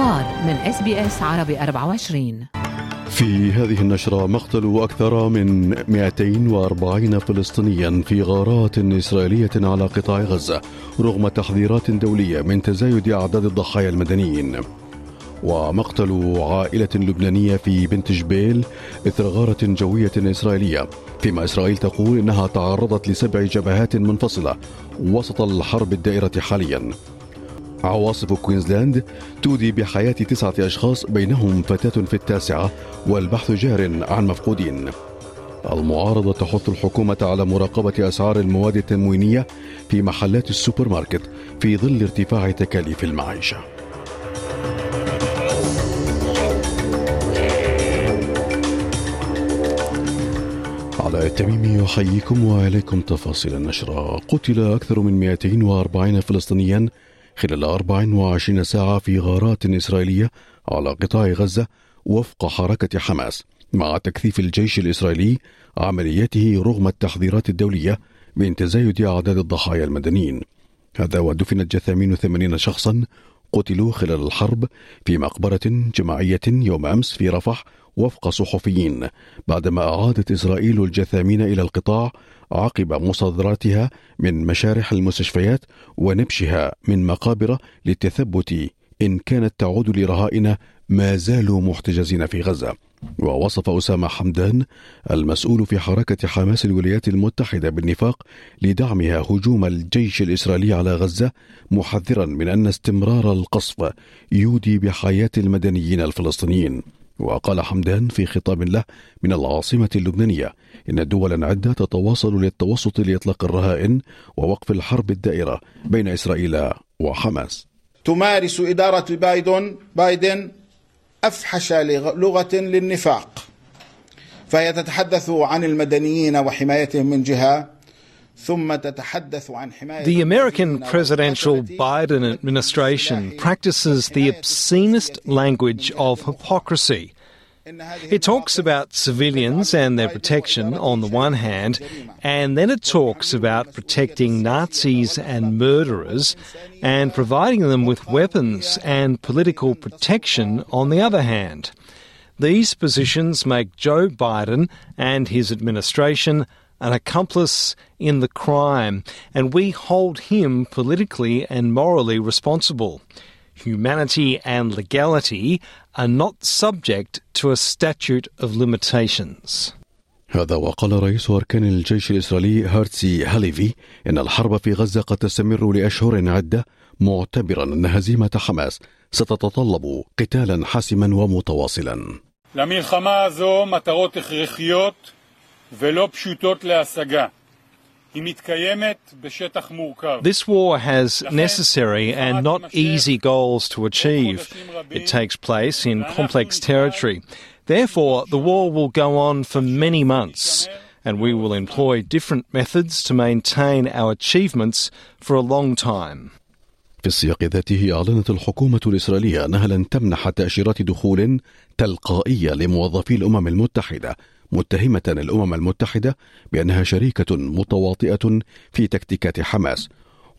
الأخبار من SBS عربي 24 في هذه النشرة مقتل أكثر من 240 فلسطينيا في غارات إسرائيلية على قطاع غزة رغم تحذيرات دولية من تزايد أعداد الضحايا المدنيين. ومقتل عائلة لبنانية في بنت جبيل إثر غارة جوية إسرائيلية فيما إسرائيل تقول إنها تعرضت لسبع جبهات منفصلة وسط الحرب الدائرة حاليا. عواصف كوينزلاند تودي بحياة تسعة أشخاص بينهم فتاة في التاسعة والبحث جار عن مفقودين. المعارضة تحث الحكومة على مراقبة أسعار المواد التموينية في محلات السوبر ماركت في ظل ارتفاع تكاليف المعيشة. علي التميمي يحييكم وإليكم تفاصيل النشرة. قتل أكثر من 240 فلسطينيا خلال 24 ساعة في غارات إسرائيلية على قطاع غزة وفق حركة حماس مع تكثيف الجيش الإسرائيلي عملياته رغم التحذيرات الدولية من تزايد أعداد الضحايا المدنيين. هذا ودفنت جثامين 80 شخصا قتلوا خلال الحرب في مقبرة جماعية يوم أمس في رفح وفق صحفيين. بعدما أعادت إسرائيل الجثامين إلى القطاع عقب مصادرتها من مشارح المستشفيات ونبشها من مقابر للتثبت إن كانت تعود لرهائن ما زالوا محتجزين في غزة. ووصف أسامة حمدان المسؤول في حركة حماس الولايات المتحدة بالنفاق لدعمها هجوم الجيش الإسرائيلي على غزة محذرا من أن استمرار القصف يودي بحياة المدنيين الفلسطينيين. وقال حمدان في خطاب له من العاصمة اللبنانية إن دولا عدة تتواصل للتوسط لإطلاق الرهائن ووقف الحرب الدائرة بين إسرائيل وحماس. تمارس إدارة بايدن بايدن أفحش لغة للنفاق. فهي تتحدث عن المدنيين وحمايتهم من جهة The American presidential Biden administration practices the obscenest language of hypocrisy. It talks about civilians and their protection on the one hand, and then it talks about protecting Nazis and murderers and providing them with weapons and political protection on the other hand. These positions make Joe Biden and his administration an accomplice in the crime, and we hold him politically and morally responsible. Humanity and legality are not subject to a statute of limitations. هذا وقال رئيس أركان الجيش الإسرائيلي هارتسي هاليفي إن الحرب في غزة قد תסתמר لأشهر عدة معتبرا أن هزيمة حماس ستتطلب قتالا حاسما ومتواصلا. למלחמה הזו מטרות הכרחיות ולא פשוטות להשגה. This war has necessary and not easy goals to achieve. It takes place in complex territory. Therefore, the war will go on for many months, and we will employ different methods to maintain our achievements for a long time. في السياق ذاته أعلنت الحكومة الإسرائيلية أنها لن تمنح تأشيرات دخول تلقائية لموظفي الأمم المتحدة متهمة الأمم المتحدة بأنها شريكة متواطئة في تكتيكات حماس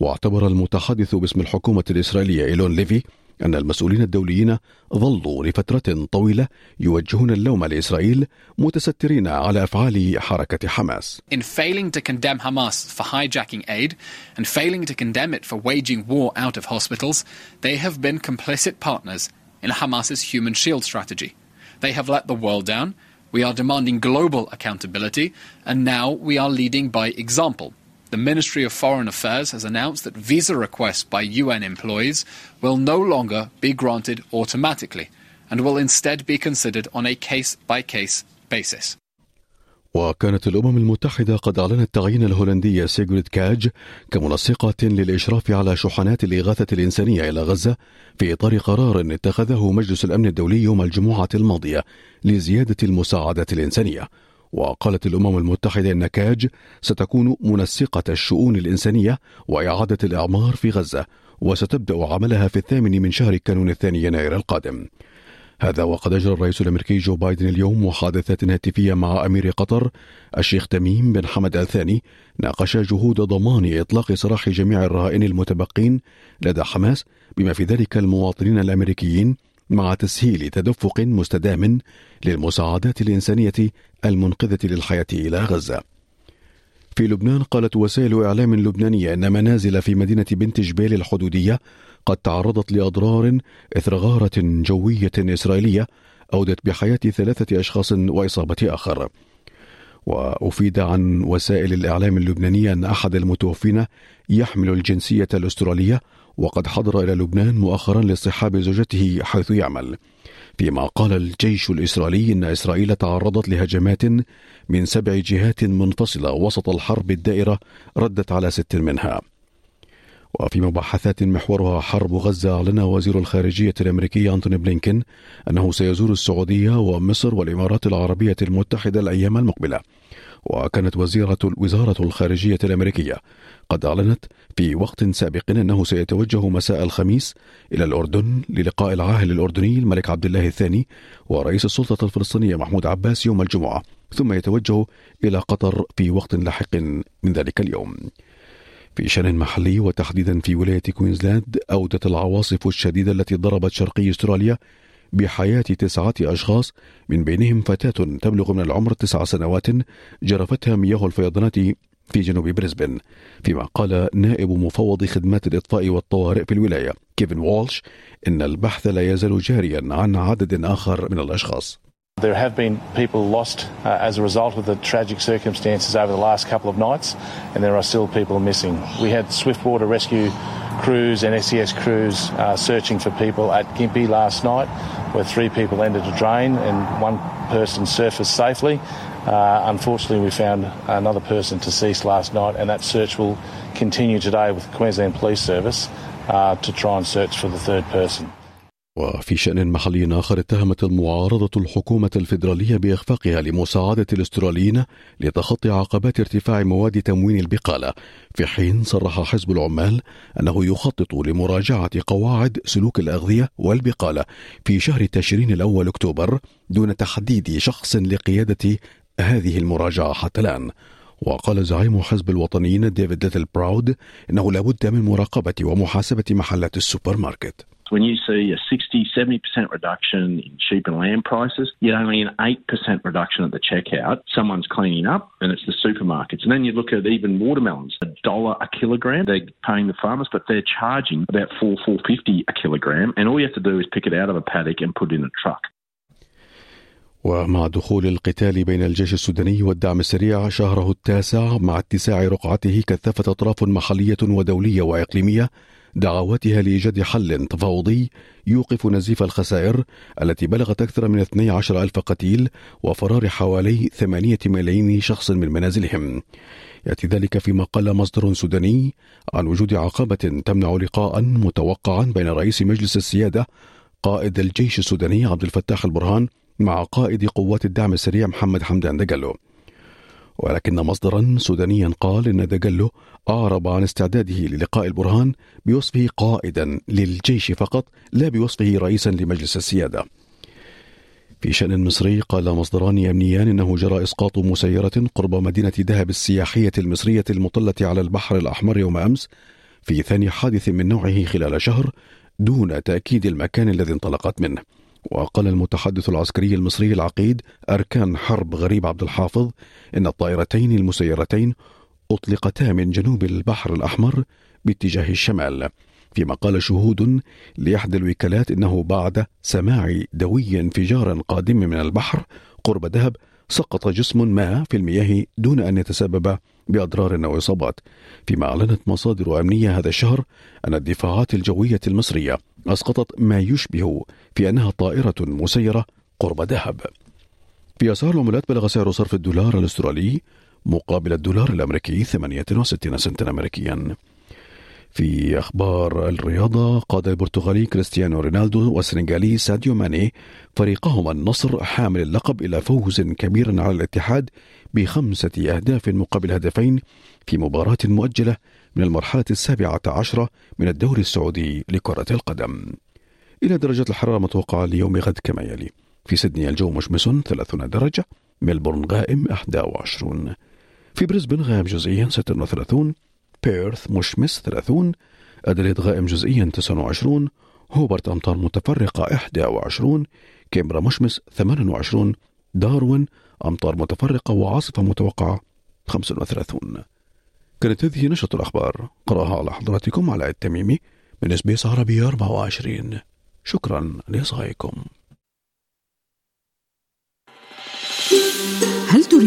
واعتبر المتحدث باسم الحكومة الإسرائيلية إيلون ليفي أن المسؤولين الدوليين ظلوا لفترة طويلة يوجهون اللوم لإسرائيل متسترين على أفعال حركة حماس. In failing to condemn Hamas for hijacking aid and failing to condemn it for waging war out of hospitals, they have been complicit partners in Hamas's human shield strategy. They have let the world down we are demanding global accountability, and now we are leading by example. The Ministry of Foreign Affairs has announced that visa requests by UN employees will no longer be granted automatically and will instead be considered on a case by case basis. وكانت الأمم المتحدة قد أعلنت تعيين الهولندية سيغريد كاج كمنسقة للإشراف على شحنات الإغاثة الإنسانية إلى غزة في إطار قرار اتخذه مجلس الأمن الدولي يوم الجمعة الماضية لزيادة المساعدات الإنسانية. وقالت الأمم المتحدة أن كاج ستكون منسقة الشؤون الإنسانية وإعادة الإعمار في غزة وستبدأ عملها في الثامن من شهر كانون الثاني يناير القادم. هذا وقد أجرى الرئيس الأمريكي جو بايدن اليوم محادثات هاتفية مع أمير قطر الشيخ تميم بن حمد الثاني ناقش جهود ضمان إطلاق سراح جميع الرهائن المتبقين لدى حماس بما في ذلك المواطنين الأمريكيين مع تسهيل تدفق مستدام للمساعدات الإنسانية المنقذة للحياة إلى غزة. في لبنان قالت وسائل إعلام لبنانية أن منازل في مدينة بنت جبيل الحدودية قد تعرضت لأضرار إثر غارة جوية إسرائيلية أودت بحياة ثلاثة أشخاص وإصابة آخر. وأفيد عن وسائل الإعلام اللبنانية أن أحد المتوفين يحمل الجنسية الأسترالية وقد حضر إلى لبنان مؤخرا لاصطحاب زوجته حيث يعمل فيما قال الجيش الإسرائيلي أن إسرائيل تعرضت لهجمات من سبع جهات منفصلة وسط الحرب الدائرة ردت على ست منها وفي مباحثات محورها حرب غزة أعلن وزير الخارجية الأمريكي أنتوني بلينكين أنه سيزور السعودية ومصر والإمارات العربية المتحدة الأيام المقبلة. وكانت وزيرة وزارة الخارجية الأمريكية قد أعلنت في وقت سابق أنه سيتوجه مساء الخميس إلى الأردن للقاء العاهل الأردني الملك عبد الله الثاني ورئيس السلطة الفلسطينية محمود عباس يوم الجمعة ثم يتوجه إلى قطر في وقت لاحق من ذلك اليوم. في شان محلي وتحديدا في ولاية كوينزلاند أودت العواصف الشديدة التي ضربت شرقي أستراليا بحياة تسعة أشخاص من بينهم فتاة تبلغ من العمر تسع سنوات جرفتها مياه الفيضانات في جنوب بريسبن. فيما قال نائب مفوض خدمات الإطفاء والطوارئ في الولاية كيفن وولش إن البحث لا يزال جاريا عن عدد آخر من الأشخاص. There have been people lost uh, as a result of the tragic circumstances over the last couple of nights, and there are still people missing. We had swiftwater rescue crews and SES crews uh, searching for people at Gympie last night, where three people entered a drain and one person surfaced safely. Uh, unfortunately, we found another person deceased last night, and that search will continue today with the Queensland Police Service uh, to try and search for the third person. وفي شأن محلي آخر اتهمت المعارضة الحكومة الفيدرالية بإخفاقها لمساعدة الأستراليين لتخطي عقبات ارتفاع مواد تموين البقالة في حين صرح حزب العمال أنه يخطط لمراجعة قواعد سلوك الأغذية والبقالة في شهر تشرين الأول أكتوبر دون تحديد شخص لقيادة هذه المراجعة حتى الآن. وقال زعيم حزب الوطنيين ديفيد ليتل براود إنه لابد من مراقبة ومحاسبة محلات السوبر ماركت. When you see a 60, 70% reduction in sheep and lamb prices, yet only an 8% reduction at the checkout, someone's cleaning up and it's the supermarkets. And then you look at even watermelons, a dollar a kilogram, they're paying the farmers, but they're charging about four, four fifty a kilogram. And all you have to do is pick it out of a paddock and put it in a truck. ومع دخول القتال بين الجيش السوداني والدعم السريع شهره التاسع مع اتساع رقعته كثفت أطراف محلية ودولية وإقليمية دعواتها لإيجاد حل تفاوضي يوقف نزيف الخسائر التي بلغت أكثر من 12 ألف قتيل وفرار حوالي 8 ملايين شخص من منازلهم. يأتي ذلك فيما قال مصدر سوداني عن وجود عقبة تمنع لقاء متوقعا بين رئيس مجلس السيادة قائد الجيش السوداني عبد الفتاح البرهان مع قائد قوات الدعم السريع محمد حمدان دقلو ولكن مصدرا سودانيا قال إن دجلو أعرب عن استعداده للقاء البرهان بوصفه قائدا للجيش فقط لا بوصفه رئيسا لمجلس السيادة. في شأن مصري قال مصدران أمنيان أنه جرى إسقاط مسيرة قرب مدينة دهب السياحية المصرية المطلة على البحر الأحمر يوم أمس في ثاني حادث من نوعه خلال شهر دون تأكيد المكان الذي انطلقت منه. وقال المتحدث العسكري المصري العقيد أركان حرب غريب عبد الحافظ إن الطائرتين المسيرتين أطلقتا من جنوب البحر الأحمر باتجاه الشمال فيما قال شهود لإحدى الوكالات إنه بعد سماع دوي انفجار قادم من البحر قرب دهب سقط جسم ما في المياه دون أن يتسبب بأضرار أو إصابات. فيما أعلنت مصادر أمنية هذا الشهر أن الدفاعات الجوية المصرية أسقطت ما يشبه في أنها طائرة مسيرة قرب دهب. في أسعار العملات بلغ سعر صرف الدولار الأسترالي مقابل الدولار الأمريكي 68 سنتا أمريكيا. في أخبار الرياضة قاد البرتغالي كريستيانو رونالدو والسنغالي ساديو ماني فريقهما النصر حامل اللقب إلى فوز كبير على الاتحاد بخمسة أهداف مقابل هدفين في مباراة مؤجلة من المرحلة السابعة عشرة من الدوري السعودي لكرة القدم. إلى درجة الحرارة متوقعة ليوم غد كما يلي. في سيدني الجو مشمس 30 درجة ملبورن غائم 21 في بريسبن غائم جزئيا 36 بيرث مشمس 30 أدليد غائم جزئيا 29 هوبرت أمطار متفرقة 21 كانبرا مشمس 28 داروين أمطار متفرقة وعاصفة متوقعة 35 كانت هذه نشرة الأخبار. قرأها على حضراتكم علي التميمي من SBS عربي 24 شكرا لإصغائكم.